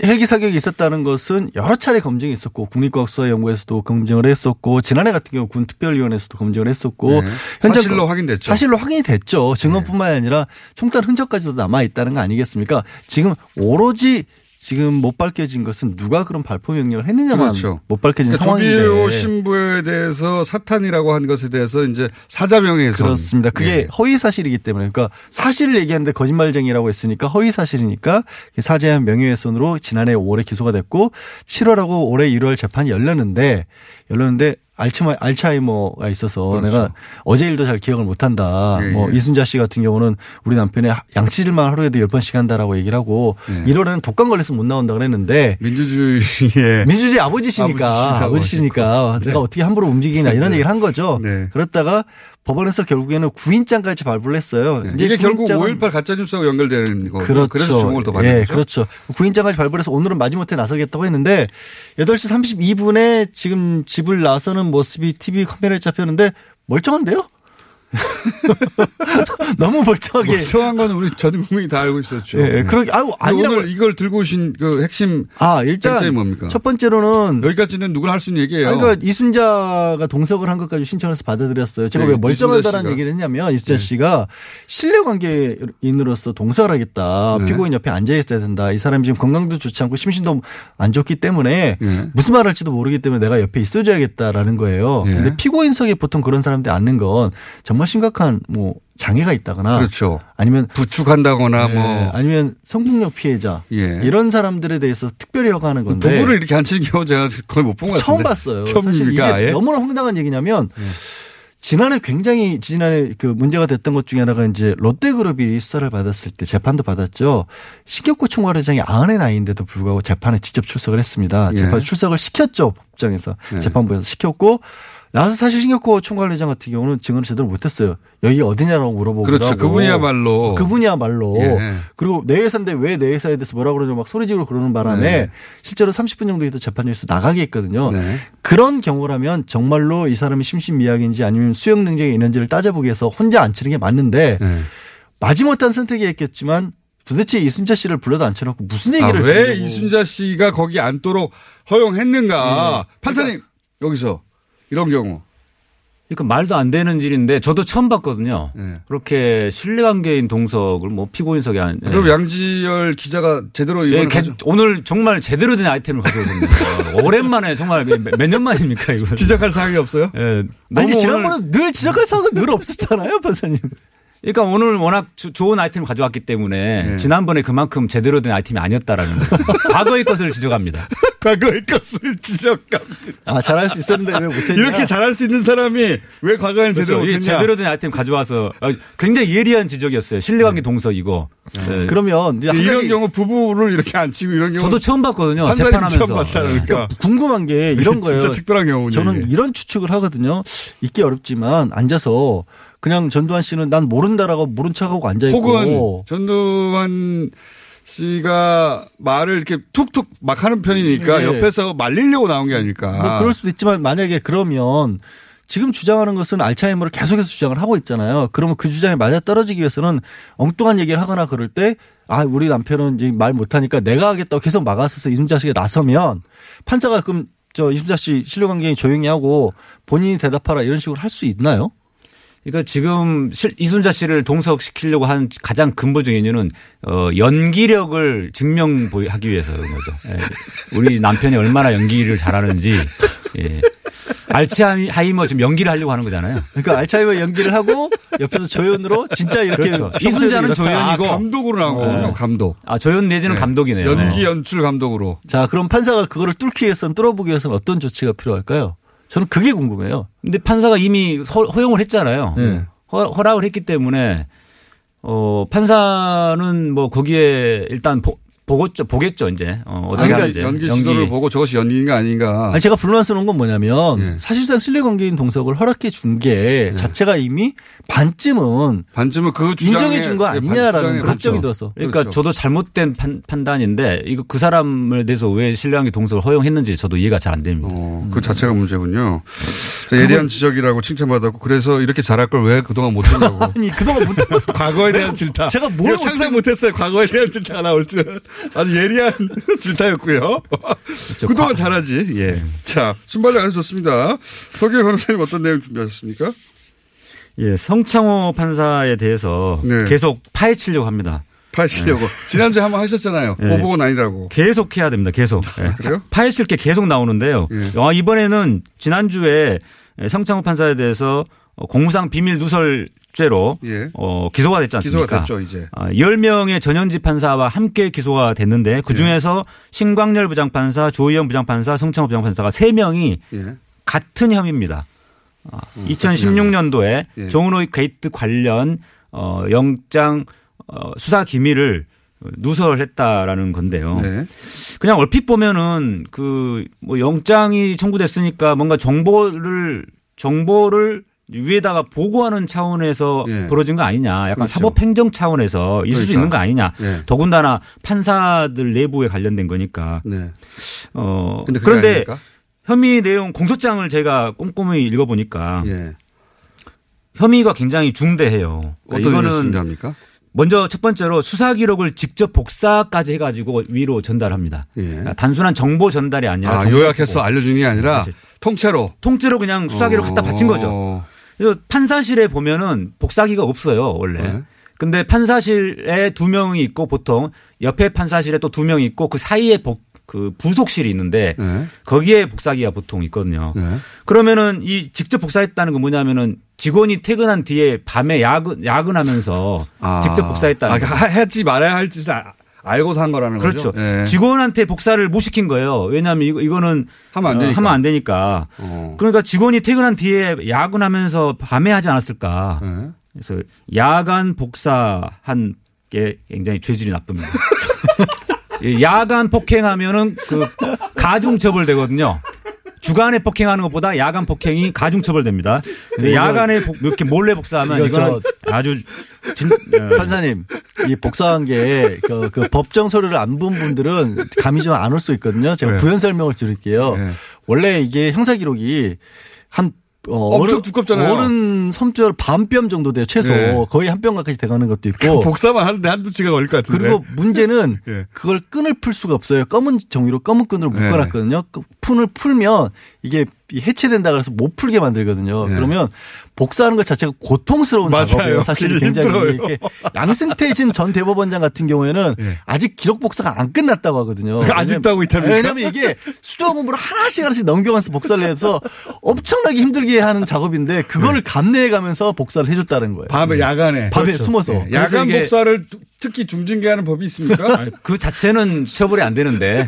헬기 사격이 있었다는 것은 여러 차례 검증이 있었고 국립과학수사연구에서도 검증을 했었고 지난해 같은 경우 군 특별위원회에서도 검증을 했었고 네. 현장 사실로 확인됐죠. 사실로 확인이 됐죠. 증언뿐만 아니라 총탄 흔적까지도 남아 있다는 거 아니겠습니까? 지금 오로지 지금 못 밝혀진 것은 누가 그런 발포 명령을 했느냐만 그렇죠. 못 밝혀진 그러니까 상황인데 조비오 신부에 대해서 사탄이라고 한 것에 대해서 이제 사자명예훼손. 그렇습니다. 그게 네. 허위 사실이기 때문에 그러니까 사실을 얘기하는데 거짓말쟁이라고 했으니까 허위 사실이니까 사죄한 명예훼손으로 지난해 5월에 기소가 됐고 7월하고 올해 1월 재판이 열렸는데 열렸는데 알츠마, 알츠하이머가 있어서 그렇죠. 내가 어제 일도 잘 기억을 못 한다. 예, 뭐 예. 이순자 씨 같은 경우는 우리 남편이 양치질만 하루에도 10번씩 한다라고 얘기를 하고 예. 1월에는 독감 걸려서 못 나온다 그랬는데 민주주의의 민주주의 아버지시니까 아버지시니까 내가 어떻게 함부로 움직이냐 이런 얘기를 한 거죠. 네. 그렇다가 법원에서 결국에는 구인장까지 발부를 했어요. 네. 이게 결국 구인장은 5.18 가짜뉴스하고 연결되는 거고. 그렇죠. 그래서 주목을 더 받는 예, 거죠. 그렇죠. 구인장까지 발부해서 오늘은 마지못해 나서겠다고 했는데 8시 32분에 지금 집을 나서는 모습이 TV 카메라에 잡혔는데 멀쩡한데요? 너무 멀쩡하게. 멀쩡한 건 우리 전 국민이 다 알고 있었죠. 예, 그러게 아유 근데 아니라고. 오늘 이걸 들고 오신 그 핵심 아 일단 뭡니까? 첫 번째로는 여기까지는 누구나 할 수 있는 얘기예요. 그러니까 이순자가 동석을 한 것까지 신청해서 받아들였어요. 제가 네, 왜 멀쩡하다는 씨가. 얘기를 했냐면 이순자 씨가 신뢰 관계인으로서 동석을 하겠다. 네. 피고인 옆에 앉아 있어야 된다. 이 사람이 지금 건강도 좋지 않고 심신도 안 좋기 때문에 네. 무슨 말 할지도 모르기 때문에 내가 옆에 있어줘야겠다라는 거예요. 네. 근데 피고인석에 보통 그런 사람들이 앉는 건 정말 심각한 뭐 장애가 있다거나 그렇죠. 아니면 부축한다거나 네, 뭐 아니면 성폭력 피해자 예. 이런 사람들에 대해서 특별히 허가하는 건데 부부를 이렇게 앉히는 경우 제가 거의 못 본 것 같은데. 처음 봤어요. 사실 이게 처음입니까? 아예? 너무나 황당한 얘기냐면 지난해 굉장히 지난해 그 문제가 됐던 것 중에 하나가 이제 롯데그룹이 수사를 받았을 때 재판도 받았죠. 신격고 총괄회장이 아흔의 나이인데도 불구하고 재판에 직접 출석을 했습니다. 예. 재판 출석을 시켰죠 법정에서 예. 재판부에서 시켰고 나서 사실 신격고 총괄회장 같은 경우는 증언을 제대로 못했어요. 여기 어디냐라고 물어보고 그렇죠. 그분이야말로 그분이야말로 예. 그리고 내 회사인데 왜 내 회사에 대해서 뭐라 그러죠 막 소리 지르고 그러는 바람에 네. 실제로 30분 정도 있다 재판에서 나가게 했거든요. 네. 그런 경우라면 정말로 이 사람이 심신미약인지 아니면 수용 능력이 있는지를 따져보기 위해서 혼자 앉히는 게 맞는데 네. 마지못한 선택이 했겠지만 도대체 이순자 씨를 불러도 앉혀놓고 무슨 아, 얘기를 왜 들으려고. 이순자 씨가 거기 앉도록 허용했는가? 판사님 여기서 이런 경우. 그러니까 말도 안 되는 일인데 저도 처음 봤거든요. 네. 그렇게 신뢰관계인 동석을 뭐 피고인석에 안. 예. 그럼 양지열 기자가 제대로 예, 개- 오늘 정말 제대로 된 아이템을 가져오셨네요. 오랜만에 정말 몇 년 만입니까 이거? 지적할 사항이 없어요? 예, 아니 지난번에 늘 지적할 사항은 늘 없었잖아요, 판사님. 그러니까 오늘 워낙 주- 좋은 아이템을 가져왔기 때문에 네. 지난번에 그만큼 제대로 된 아이템이 아니었다라는 거. 과거의 것을 지적합니다. 과거의 것을 지적합니다. 아 잘할 수 있었는데 왜 못했냐? 이렇게 잘할 수 있는 사람이 왜 과거에는 그렇죠. 제대로 못했냐? 제대로 된 아이템 가져와서 아, 굉장히 예리한 지적이었어요. 신뢰관계 동석이고. 예. 그러면 이제 한 이런 가지 경우 부부를 이렇게 앉히고 이런 경우 저도 처음 봤거든요. 재판하면서. 처음 봤다 그러니까 그러니까 궁금한 게 이런 거예요. 진짜 특별한 경우군요. 저는 이게. 이런 추측을 하거든요. 있기 어렵지만 앉아서 그냥 전두환 씨는 난 모른다라고 모른 척하고 앉아 있고 혹은 전두환 씨가 말을 이렇게 툭툭 막 하는 편이니까 네. 옆에서 말리려고 나온 게 아닐까. 뭐 그럴 수도 있지만 만약에 그러면 지금 주장하는 것은 알츠하이머를 계속해서 주장을 하고 있잖아요. 그러면 그 주장에 맞아 떨어지기 위해서는 엉뚱한 얘기를 하거나 그럴 때 아, 우리 남편은 이제 말 못하니까 내가 하겠다고 계속 막았어서 이순자 씨가 나서면 판사가 그럼 저 이순자 씨 신뢰 관계인 조용히 하고 본인이 대답하라 이런 식으로 할 수 있나요? 그러니까 지금 실- 이순자 씨를 동석시키려고 한 가장 근본적인 이유는 어, 연기력을 증명하기 위해서인 거죠. 예. 우리 남편이 얼마나 연기를 잘하는지. 예. 알츠하이머 지금 연기를 하려고 하는 거잖아요. 그러니까 알츠하이머 연기를 하고 옆에서 조연으로 진짜 이렇게 그렇죠. 이순자는. 조연이고. 아, 감독으로 나온 거군요. 감독. 아 조연 내지는 네. 감독이네요. 연기 연출 감독으로. 자, 그럼 판사가 그거를 뚫기 위해서는 뚫어보기 위해서는 어떤 조치가 필요할까요? 저는 그게 궁금해요. 근데 판사가 이미 허, 허용을 했잖아요. 네. 허, 허락을 했기 때문에 어 판사는 뭐 거기에 일단 보, 보겠죠, 보겠죠 이제 어, 어떻게 그러니까 하는지 연기 시도를 보고 저것이 연기인가 아닌가. 아니 제가 불만스러운 건 뭐냐면 예. 사실상 신뢰관계인 동석을 허락해 준게 자체가 이미 반쯤은 반쯤은 그 주장에 인정해 준거 예, 아니냐라는 주장에 걱정이 그렇죠. 들어서. 그러니까 그렇죠. 저도 잘못된 판, 판단인데 이거 그 사람을 대해서 왜 신뢰관계 동석을 허용했는지 저도 이해가 잘 안 됩니다. 어, 그 자체가 문제군요. 자, 예리한 지적이라고 칭찬받았고 그래서 이렇게 잘할 걸 왜 그동안 못했냐고. 아니 그동안 못 과거에 대한 질타. 제가 뭘 상상 못했어요. 과거에 대한 질타가 나올 줄은. 아주 예리한 질타였고요. 그동안 과- 잘하지. 예. 자, 순발력 아주 좋습니다. 서기호 변호사님 어떤 내용 준비하셨습니까? 예, 성창호 판사에 대해서 네. 계속 파헤치려고 합니다. 파시려고. 지난주에 한번 하셨잖아요. 네. 보복은 아니라고. 계속 해야 됩니다. 계속. 예. 그래요? 파헤칠 게 계속 나오는데요. 예. 아, 이번에는 지난주에 성창호 판사에 대해서 공무상 비밀 누설죄로 예. 어, 기소가 됐지 않습니까? 기소가 됐죠, 이제. 아, 10명의 전현직 판사와 함께 기소가 됐는데 그중에서 신광열 부장판사, 조의연 부장판사, 성창호 부장판사가 3명이 예. 같은 혐의입니다. 아, 음, 2016년도에 예. 정운호 게이트 관련 어, 영장 어, 수사 기밀을 누설했다라는 건데요. 네. 그냥 얼핏 보면은 그 뭐 영장이 청구됐으니까 뭔가 정보를 정보를 위에다가 보고하는 차원에서 예. 벌어진 거 아니냐. 약간 그렇죠. 사법행정 차원에서 있을 수 그러니까. 있는 거 아니냐. 예. 더군다나 판사들 내부에 관련된 거니까. 네. 어, 그런데 아닙니까? 혐의 내용 공소장을 제가 꼼꼼히 읽어보니까 예. 혐의가 굉장히 중대해요. 그러니까 어떤 일을 준비합니까? 먼저 첫 번째로 수사 기록을 직접 복사까지 해가지고 위로 전달합니다. 그러니까 예. 단순한 정보 전달이 아니라 아, 요약해서. 알려주는 게 아니라 그렇죠. 통째로. 통째로 그냥 수사 기록 갖다 바친 거죠. 어. 그래서 판사실에 보면은 복사기가 없어요 원래. 네. 근데 판사실에 두 명이 있고 보통 옆에 판사실에 또 두 명이 있고 그 사이에 복, 그 부속실이 있는데 네. 거기에 복사기가 보통 있거든요. 네. 그러면은 이 직접 복사했다는 건 뭐냐면은 직원이 퇴근한 뒤에 밤에 야근 야근하면서 아. 직접 복사했다는 아, 거. 하- 했지 말아야 할 짓을 아- 알고서 한 거라는 그렇죠. 거죠. 예. 직원한테 복사를 못 시킨 거예요. 왜냐하면 이거 이거는 하면 안 어, 되니까. 하면 안 되니까. 어. 그러니까 직원이 퇴근한 뒤에 야근하면서 밤에 하지 않았을까. 네. 그래서 야간 복사한 게 굉장히 죄질이 나쁩니다. 이 야간 폭행하면은 그 가중 처벌 되거든요. 주간에 폭행하는 것보다 야간 폭행이 가중 처벌됩니다. 근데 야간에 복- 이렇게 몰래 복사하면 이거 아주 진, 어, 판사님, 이 복사한 게, 그, 그 법정 서류를 안 본 분들은 감이 좀 안 올 수 있거든요. 제가 네. 부연 설명을 드릴게요. 네. 원래 이게 형사 기록이 한 어, 엄청 두껍잖아요. 어른 손뼈 반뼘 정도 돼요. 최소. 네. 거의 한 뼘 가까이 돼가는 것도 있고. 복사만 하는데 한두 시간 걸릴 것 같은데. 그리고 문제는 예. 그걸 끈을 풀 수가 없어요. 검은 종이로 검은 끈으로 네. 묶어놨거든요. 그 푼을 풀면 이게 해체된다 그래서 못 풀게 만들거든요. 네. 그러면 복사하는 것 자체가 고통스러운 맞아요. 작업이에요. 사실 굉장히 힘들어요. 이렇게 양승태진 전 대법원장 같은 경우에는 예. 아직 기록 복사가 안 끝났다고 하거든요. 그 아직도 하고 있답니까? 왜냐하면 이게 수도 공부를 하나씩 하나씩 넘겨가면서 복사를 해서 엄청나게 힘들게 하는 작업인데 그거를 감내해가면서 복사를 해줬다는 거예요. 밤에 야간에 밤에 숨어서. 예. 야간 복사를 두- 특히 중징계하는 법이 있습니까? 그 자체는 처벌이 안 되는데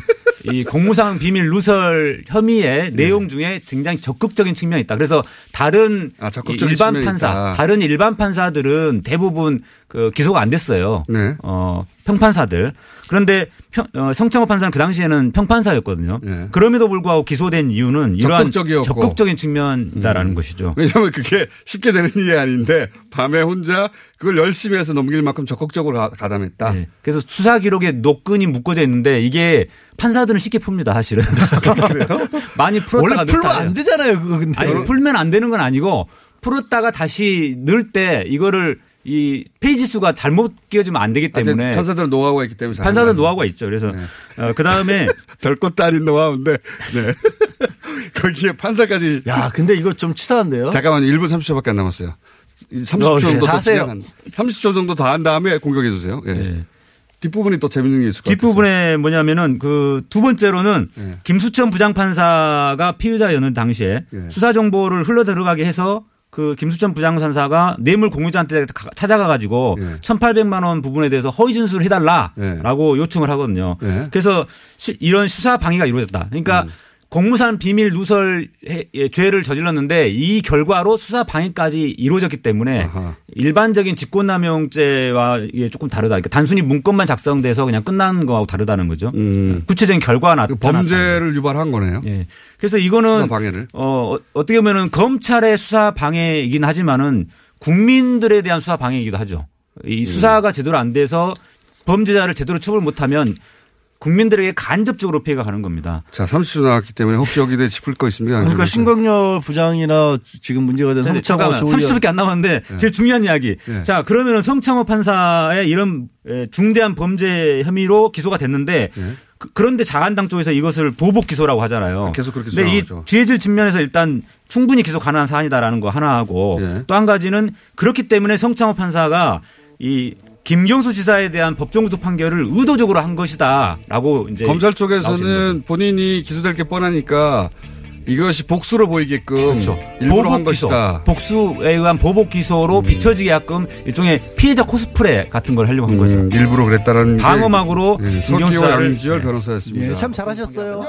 이 공무상 비밀 누설 혐의의 네. 내용 중에 굉장히 적극적인 측면이 있다. 그래서 다른 아, 일반 판사, 있다. 다른 일반 판사들은 대부분 그 기소가 안 됐어요. 네. 어, 평판사들. 그런데 평, 어, 성창호 판사는 그 당시에는 평판사였거든요. 네. 그럼에도 불구하고 기소된 이유는 이러한 적극적이었고. 음. 적극적인 측면이다라는 것이죠. 왜냐하면 그게 쉽게 되는 일이 아닌데 밤에 혼자 그걸 열심히 해서 넘길 만큼 적극적으로 가- 가담했다. 네. 그래서 수사 기록에 노끈이 묶어져 있는데 이게 판사들은 쉽게 풉니다, 사실은. 많이 풀었다가 원래 풀면 안 되잖아요. 그거 근데. 아니, 풀면 안 되는 건 아니고 풀었다가 다시 넣을 때 이거를 이 페이지 수가 잘못 끼워지면 안 되기 때문에 하여튼 판사들은 노하우가 있기 때문에 판사들 노하우가 있죠. 그래서 어, 그 다음에 별 것도 아닌 노하우인데 네. 거기에 판사까지 야, 근데 이거 좀 치사한데요? 잠깐만 1분 30초밖에 안 남았어요. 30초 어, 정도 더 하세요. 진행한 30초 정도 더 한 다음에 공격해 주세요. 예. 예. 뒷부분이 또 재밌는 게 있을 것. 뒷부분에 뭐냐면은 그 두 번째로는 예. 김수천 부장판사가 피의자였는 당시에 예. 수사 정보를 흘러 들어가게 해서 그 김수천 부장판사가 뇌물 공유자한테 가- 찾아가 가지고 예. 1,800만 원 부분에 대해서 허위 진술을 해달라라고 요청을 하거든요. 예. 그래서 시- 이런 수사 방해가 이루어졌다. 그러니까 음. 공무상 비밀 누설 해- 예, 죄를 저질렀는데 이 결과로 수사 방해까지 이루어졌기 때문에 아하. 일반적인 직권남용죄와 이게 조금 다르다. 그러니까 단순히 문건만 작성돼서 그냥 끝난 거하고 다르다는 거죠. 음. 구체적인 결과가 그 나타났다. 범죄를 유발한 거네요. 예. 그래서 이거는. 어, 어- 어떻게 보면은 검찰의 수사 방해이긴 하지만은 국민들에 대한 수사 방해이기도 하죠. 음. 이 수사가 제대로 안 돼서 범죄자를 제대로 처벌 못하면 국민들에게 간접적으로 피해가 가는 겁니다. 자, 30초 나왔기 때문에 혹시 여기에 짚을 거 있습니까? 그러니까 신광열 부장이나 지금 문제가 된 네, 성창호 잠깐만 씨 30초밖에 안 남았는데 제일 중요한 이야기. 네. 자 그러면은 성창호 판사의 이런 에, 중대한 범죄 혐의로 기소가 됐는데 네. 그, 런데 자한당 쪽에서 이것을 보복 기소라고 하잖아요. 계속 그렇게 근데 이 주장하죠. 죄질 측면에서 일단 충분히 기소 가능한 사안이다라는 거 하나 하고 네. 또한 가지는 그렇기 때문에 성창호 판사가 이 김경수 지사에 대한 법정 구속 판결을 의도적으로 한 것이다라고 이제 검찰. 쪽에서는 본인이 기소될 게 뻔하니까 이것이 복수로 보이게끔 그렇죠. 일부러 한 보복 기소, 것이다. 음. 복수에 의한 보복 기소로 비춰지게끔 일종의 피해자 코스프레 같은 걸 하려고 한 거죠. 음, 일부러 그랬다는 게 방어막으로 예, 김경수 양지열 네. 변호사였습니다. 참 잘하셨어요.